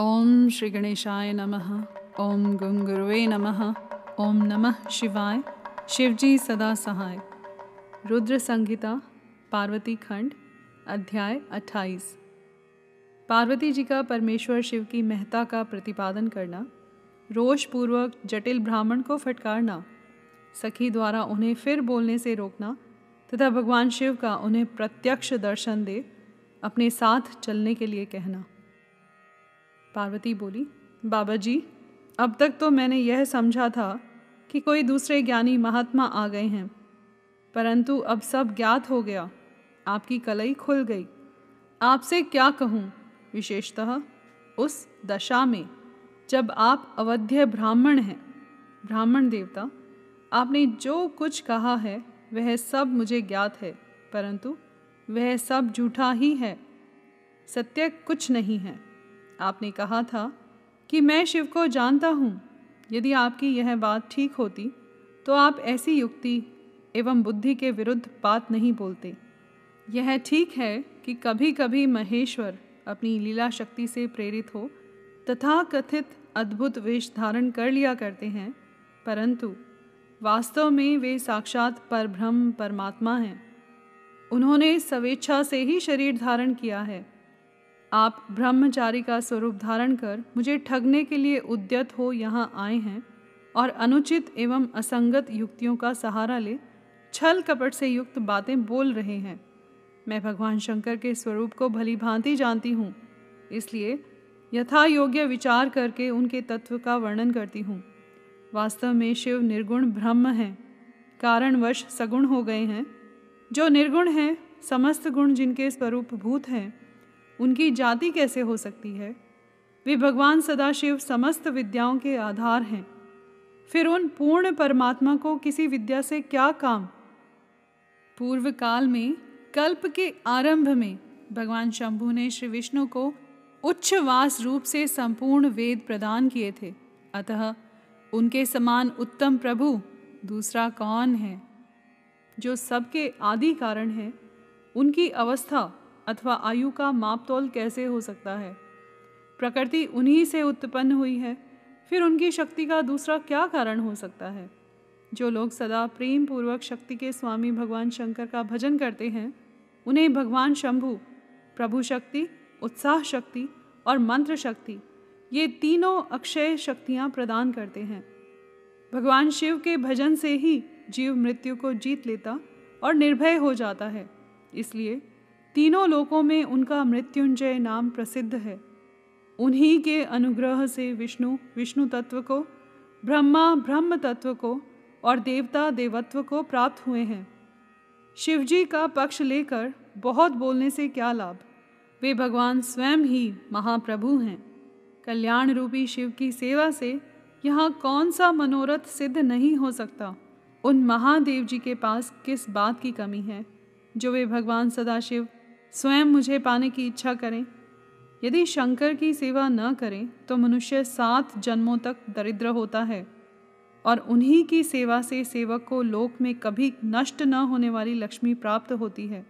ओम श्री गणेशाय नमः। ओम गुंगुरुवे नमः। ओम नमः शिवाय। शिवजी सदा सहाय। रुद्र संहिता पार्वती खंड, अध्याय 28 पार्वती जी का परमेश्वर शिव की महता का प्रतिपादन करना रोष पूर्वक जटिल ब्राह्मण को फटकारना, सखी द्वारा उन्हें फिर बोलने से रोकना, तथा भगवान शिव का उन्हें प्रत्यक्ष दर्शन दे, अपने साथ चलने के लिए कहना। पार्वती बोली, बाबा जी, अब तक तो मैंने यह समझा था कि कोई दूसरे ज्ञानी महात्मा आ गए हैं, परंतु अब सब ज्ञात हो गया, आपकी कलई खुल गई। आपसे क्या कहूँ? विशेषतः उस दशा में, जब आप अवध्य ब्राह्मण हैं, ब्राह्मण देवता, आपने जो कुछ कहा है, वह सब मुझे ज्ञात है, परंतु वह सब झूठा ही है, सत्य कुछ नहीं है। आपने कहा था कि मैं शिव को जानता हूँ। यदि आपकी यह बात ठीक होती तो आप ऐसी युक्ति एवं बुद्धि के विरुद्ध बात नहीं बोलते। यह ठीक है कि कभी कभी महेश्वर अपनी लीला शक्ति से प्रेरित हो, तथा कथित अद्भुत वेश धारण कर लिया करते हैं, परंतु वास्तव में वे साक्षात परब्रह्म परमात्मा हैं। उन्होंने स्वेच्छा से ही शरीर धारण किया है। आप ब्रह्मचारी का स्वरूप धारण कर मुझे ठगने के लिए उद्यत हो यहाँ आए हैं और अनुचित एवं असंगत युक्तियों का सहारा ले, छल कपट से युक्त बातें बोल रहे हैं। मैं भगवान शंकर के स्वरूप को भली भांति जानती हूँ, इसलिए यथा योग्य विचार करके उनके तत्व का वर्णन करती हूँ। वास्तव में शिव निर्गुण ब्रह्म हैं, कारणवश सगुण हो गए हैं। जो निर्गुण हैं, समस्त गुण जिनके स्वरूप भूत हैं उनकी जाति कैसे हो सकती है? वे भगवान सदाशिव समस्त विद्याओं के आधार हैं। फिर उन पूर्ण परमात्मा को किसी विद्या से क्या काम? पूर्व काल में, कल्प के आरंभ में, भगवान शंभु ने श्री विष्णु को उच्चवास रूप से संपूर्ण वेद प्रदान किए थे। अतः, उनके समान उत्तम प्रभु दूसरा कौन है? जो सबके आदि कारण है, उनकी अवस्था अथवा आयु का मापतोल कैसे हो सकता है? प्रकृति उन्हीं से उत्पन्न हुई है, फिर उनकी शक्ति का दूसरा क्या कारण हो सकता है? जो लोग सदा प्रेम पूर्वक शक्ति के स्वामी भगवान शंकर का भजन करते हैं, उन्हें भगवान शंभु, प्रभु शक्ति, उत्साह शक्ति और मंत्र शक्ति, ये तीनों अक्षय शक्तियाँ प्रदान करते हैं। भगवान शिव के भजन से ही जीव मृत्यु को जीत लेता और निर्भय हो जाता है, इसलिए तीनों लोकों में उनका मृत्युंजय नाम प्रसिद्ध है। उन्हीं के अनुग्रह से विष्णु विष्णु तत्व को, ब्रह्मा, ब्रह्म तत्व को और देवता, देवत्व को प्राप्त हुए हैं। शिवजी का पक्ष लेकर बहुत बोलने से क्या लाभ? वे भगवान स्वयं ही महाप्रभु हैं। कल्याण रूपी शिव की सेवा से यहाँ कौन सा मनोरथ सिद्ध नहीं हो सकता? उन महादेव जी के पास किस बात की कमी है, जो वे भगवान सदाशिव स्वयं मुझे पाने की इच्छा करें यदि शंकर की सेवा न करें तो मनुष्य सात जन्मों तक दरिद्र होता है और उन्हीं की सेवा से सेवक को लोक में कभी नष्ट न होने वाली लक्ष्मी प्राप्त होती है,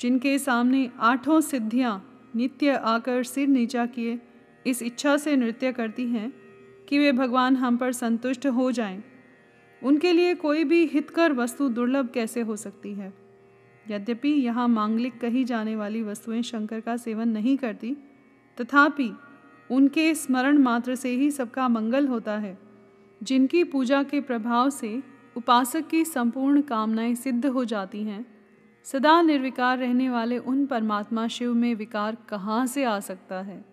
जिनके सामने आठों सिद्धियाँ नित्य आकर सिर नीचा किए इस इच्छा से नृत्य करती हैं कि वे भगवान हम पर संतुष्ट हो जाएँ। उनके लिए कोई भी हितकर वस्तु दुर्लभ कैसे हो सकती है यद्यपि यहाँ मांगलिक कही जाने वाली वस्तुएँ शंकर का सेवन नहीं करती, तथापि उनके स्मरण मात्र से ही सबका मंगल होता है। जिनकी पूजा के प्रभाव से उपासक की संपूर्ण कामनाएँ सिद्ध हो जाती हैं, सदा निर्विकार रहने वाले उन परमात्मा शिव में विकार कहाँ से आ सकता है?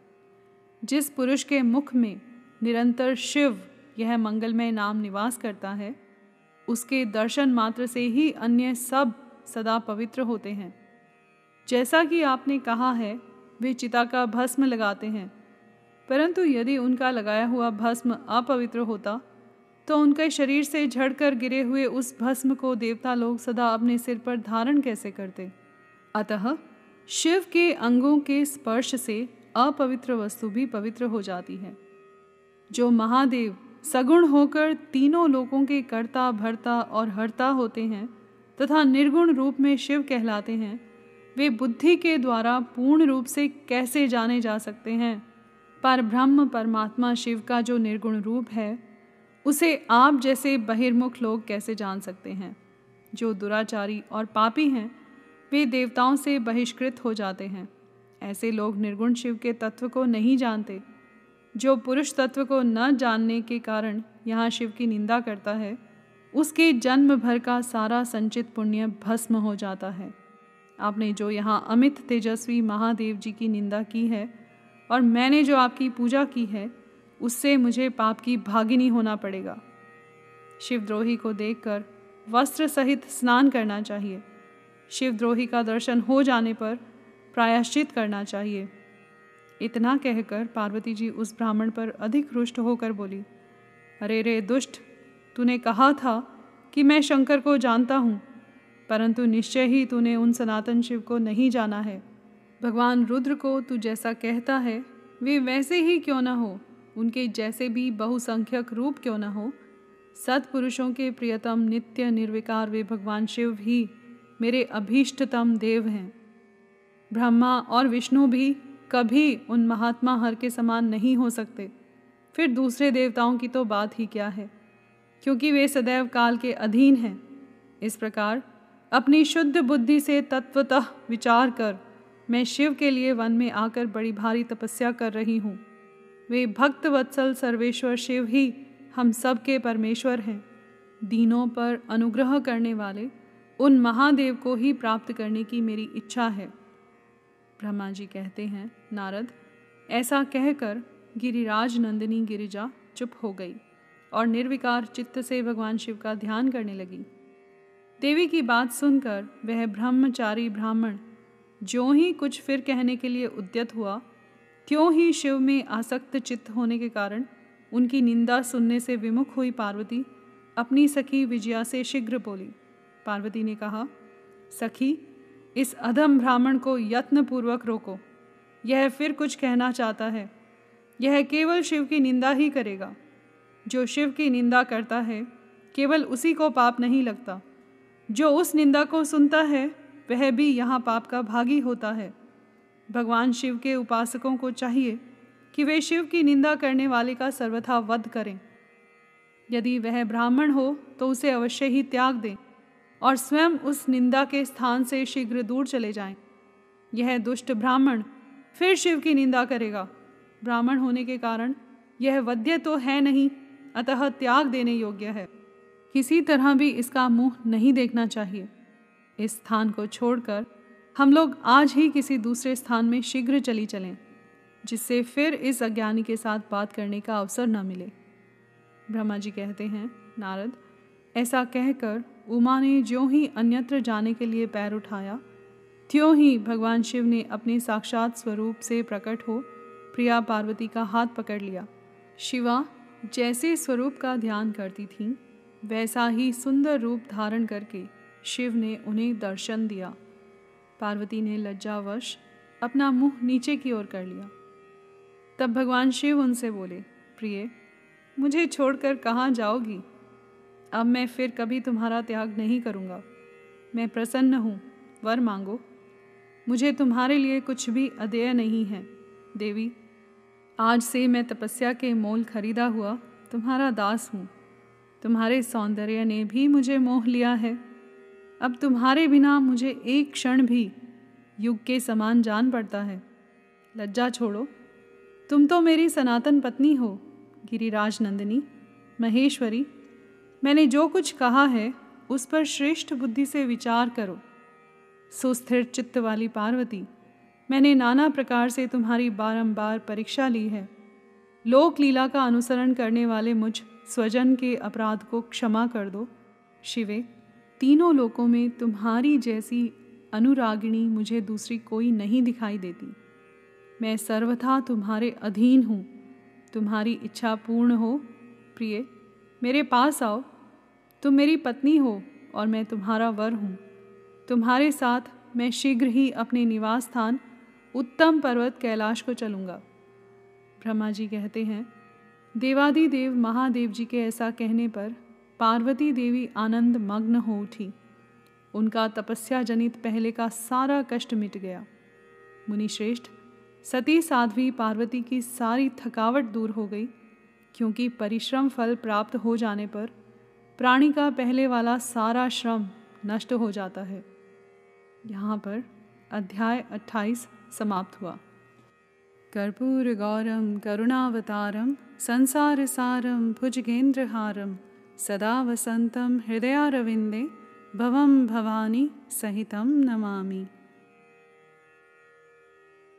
जिस पुरुष के मुख में निरंतर शिव यह मंगलमय नाम निवास करता है, उसके दर्शन मात्र से ही अन्य सब सदा पवित्र होते हैं। जैसा कि आपने कहा है, वे चिता का भस्म लगाते हैं। परंतु यदि उनका लगाया हुआ भस्म अपवित्र होता तो उनके शरीर से झड़कर गिरे हुए उस भस्म को देवता लोग सदा अपने सिर पर धारण कैसे करते? अतः शिव के अंगों के स्पर्श से अपवित्र वस्तु भी पवित्र हो जाती है। जो महादेव सगुण होकर तीनों लोगों के कर्ता, भरता और हरता होते हैं तथा निर्गुण रूप में शिव कहलाते हैं। वे बुद्धि के द्वारा पूर्ण रूप से कैसे जाने जा सकते हैं? पर ब्रह्म परमात्मा शिव का जो निर्गुण रूप है, उसे आप जैसे बहिर्मुख लोग कैसे जान सकते हैं? जो दुराचारी और पापी हैं, वे देवताओं से बहिष्कृत हो जाते हैं। ऐसे लोग निर्गुण शिव के तत्व को नहीं जानते। जो पुरुष तत्व को न जानने के कारण यहाँ शिव की निंदा करता है उसके जन्म भर का सारा संचित पुण्य भस्म हो जाता है। आपने जो यहाँ अमित तेजस्वी महादेव जी की निंदा की है और मैंने जो आपकी पूजा की है, उससे मुझे पाप की भागिनी होना पड़ेगा। शिवद्रोही को देखकर वस्त्र सहित स्नान करना चाहिए। शिवद्रोही का दर्शन हो जाने पर प्रायश्चित करना चाहिए। इतना कहकर पार्वती जी उस ब्राह्मण पर अधिक रुष्ट होकर बोली, अरे रे दुष्ट तूने कहा था कि मैं शंकर को जानता हूँ, परंतु निश्चय ही तूने उन सनातन शिव को नहीं जाना है। भगवान रुद्र को तू जैसा कहता है, वे वैसे ही क्यों न हो? उनके जैसे भी बहुसंख्यक रूप क्यों न हो? सत्पुरुषों के प्रियतम नित्य निर्विकार वे भगवान शिव ही मेरे अभीष्टतम देव हैं। ब्रह्मा और विष्णु भी कभी उन महात्मा हर के समान नहीं हो सकते। फिर दूसरे देवताओं की तो बात ही क्या है? क्योंकि वे सदैव काल के अधीन हैं। इस प्रकार अपनी शुद्ध बुद्धि से तत्वतः विचार कर मैं शिव के लिए वन में आकर बड़ी भारी तपस्या कर रही हूँ। वे भक्त वत्सल सर्वेश्वर शिव ही हम सब के परमेश्वर हैं। दीनों पर अनुग्रह करने वाले उन महादेव को ही प्राप्त करने की मेरी इच्छा है। ब्रह्मा जी कहते हैं, नारद, ऐसा कहकर गिरिराज नंदिनी गिरिजा चुप हो गई। और निर्विकार चित्त से भगवान शिव का ध्यान करने लगी। देवी की बात सुनकर वह ब्रह्मचारी ब्राह्मण जो ही कुछ फिर कहने के लिए उद्यत हुआ क्यों ही शिव में आसक्त चित्त होने के कारण उनकी निंदा सुनने से विमुख हुई पार्वती अपनी सखी विजया से शीघ्र बोली। पार्वती ने कहा, सखी, इस अधम ब्राह्मण को यत्नपूर्वक रोको। यह फिर कुछ कहना चाहता है। यह केवल शिव की निंदा ही करेगा। जो शिव की निंदा करता है, केवल उसी को पाप नहीं लगता। जो उस निंदा को सुनता है, वह भी यहाँ पाप का भागी होता है। भगवान शिव के उपासकों को चाहिए कि वे शिव की निंदा करने वाले का सर्वथा वध करें। यदि वह ब्राह्मण हो तो उसे अवश्य ही त्याग दें और स्वयं उस निंदा के स्थान से शीघ्र दूर चले जाएँ। यह दुष्ट ब्राह्मण फिर शिव की निंदा करेगा। ब्राह्मण होने के कारण यह वध्य तो है नहीं अतः त्याग देने योग्य है। किसी तरह भी इसका मुँह नहीं देखना चाहिए। इस स्थान को छोड़कर हम लोग आज ही किसी दूसरे स्थान में शीघ्र चली चलें, जिससे फिर इस अज्ञानी के साथ बात करने का अवसर न मिले। ब्रह्मा जी कहते हैं, नारद, ऐसा कहकर उमा ने ज्यों ही अन्यत्र जाने के लिए पैर उठाया, त्यों ही भगवान शिव ने अपने साक्षात स्वरूप से प्रकट हो प्रिया पार्वती का हाथ पकड़ लिया। शिवा जैसे स्वरूप का ध्यान करती थीं, वैसा ही सुंदर रूप धारण करके शिव ने उन्हें दर्शन दिया। पार्वती ने लज्जावश अपना मुँह नीचे की ओर कर लिया। तब भगवान शिव उनसे बोले, प्रिय, मुझे छोड़कर कहाँ जाओगी? अब मैं फिर कभी तुम्हारा त्याग नहीं करूँगा। मैं प्रसन्न हूँ। वर मांगो। मुझे तुम्हारे लिए कुछ भी अदेय नहीं है। देवी आज से मैं तपस्या के मोल खरीदा हुआ, तुम्हारा दास हूँ। तुम्हारे सौंदर्य ने भी मुझे मोह लिया है। अब तुम्हारे बिना मुझे एक क्षण भी युग के समान जान पड़ता है। लज्जा छोड़ो। तुम तो मेरी सनातन पत्नी हो, गिरिराज नंदिनी, महेश्वरी। मैंने जो कुछ कहा है, उस पर श्रेष्ठ बुद्धि से विचार करो। सुस्थिर चित्त वाली पार्वती मैंने नाना प्रकार से तुम्हारी बारंबार परीक्षा ली है। लोक लीला का अनुसरण करने वाले मुझ स्वजन के अपराध को क्षमा कर दो। शिवे, तीनों लोकों में तुम्हारी जैसी अनुरागिणी मुझे दूसरी कोई नहीं दिखाई देती। मैं सर्वथा तुम्हारे अधीन हूँ। तुम्हारी इच्छा पूर्ण हो। प्रिय, मेरे पास आओ। तुम मेरी पत्नी हो और मैं तुम्हारा वर हूँ। तुम्हारे साथ मैं शीघ्र ही अपने निवास स्थान उत्तम पर्वत कैलाश को चलूँगा। ब्रह्मा जी कहते हैं देवादि देव महादेव जी के ऐसा कहने पर पार्वती देवी आनंद मग्न हो उठी। उनका तपस्या जनित पहले का सारा कष्ट मिट गया। मुनिश्रेष्ठ, सती साध्वी पार्वती की सारी थकावट दूर हो गई, क्योंकि परिश्रम फल प्राप्त हो जाने पर प्राणी का पहले वाला सारा श्रम नष्ट हो जाता है। यहाँ पर अध्याय 28 समाप्त समाप्त्वा कर्पूरगौरं करुणावतारं संसारसारं भुजगेन्द्रहारं सदा वसन्तं हृदयारविन्दे भवं भवानी सहितं नमामि।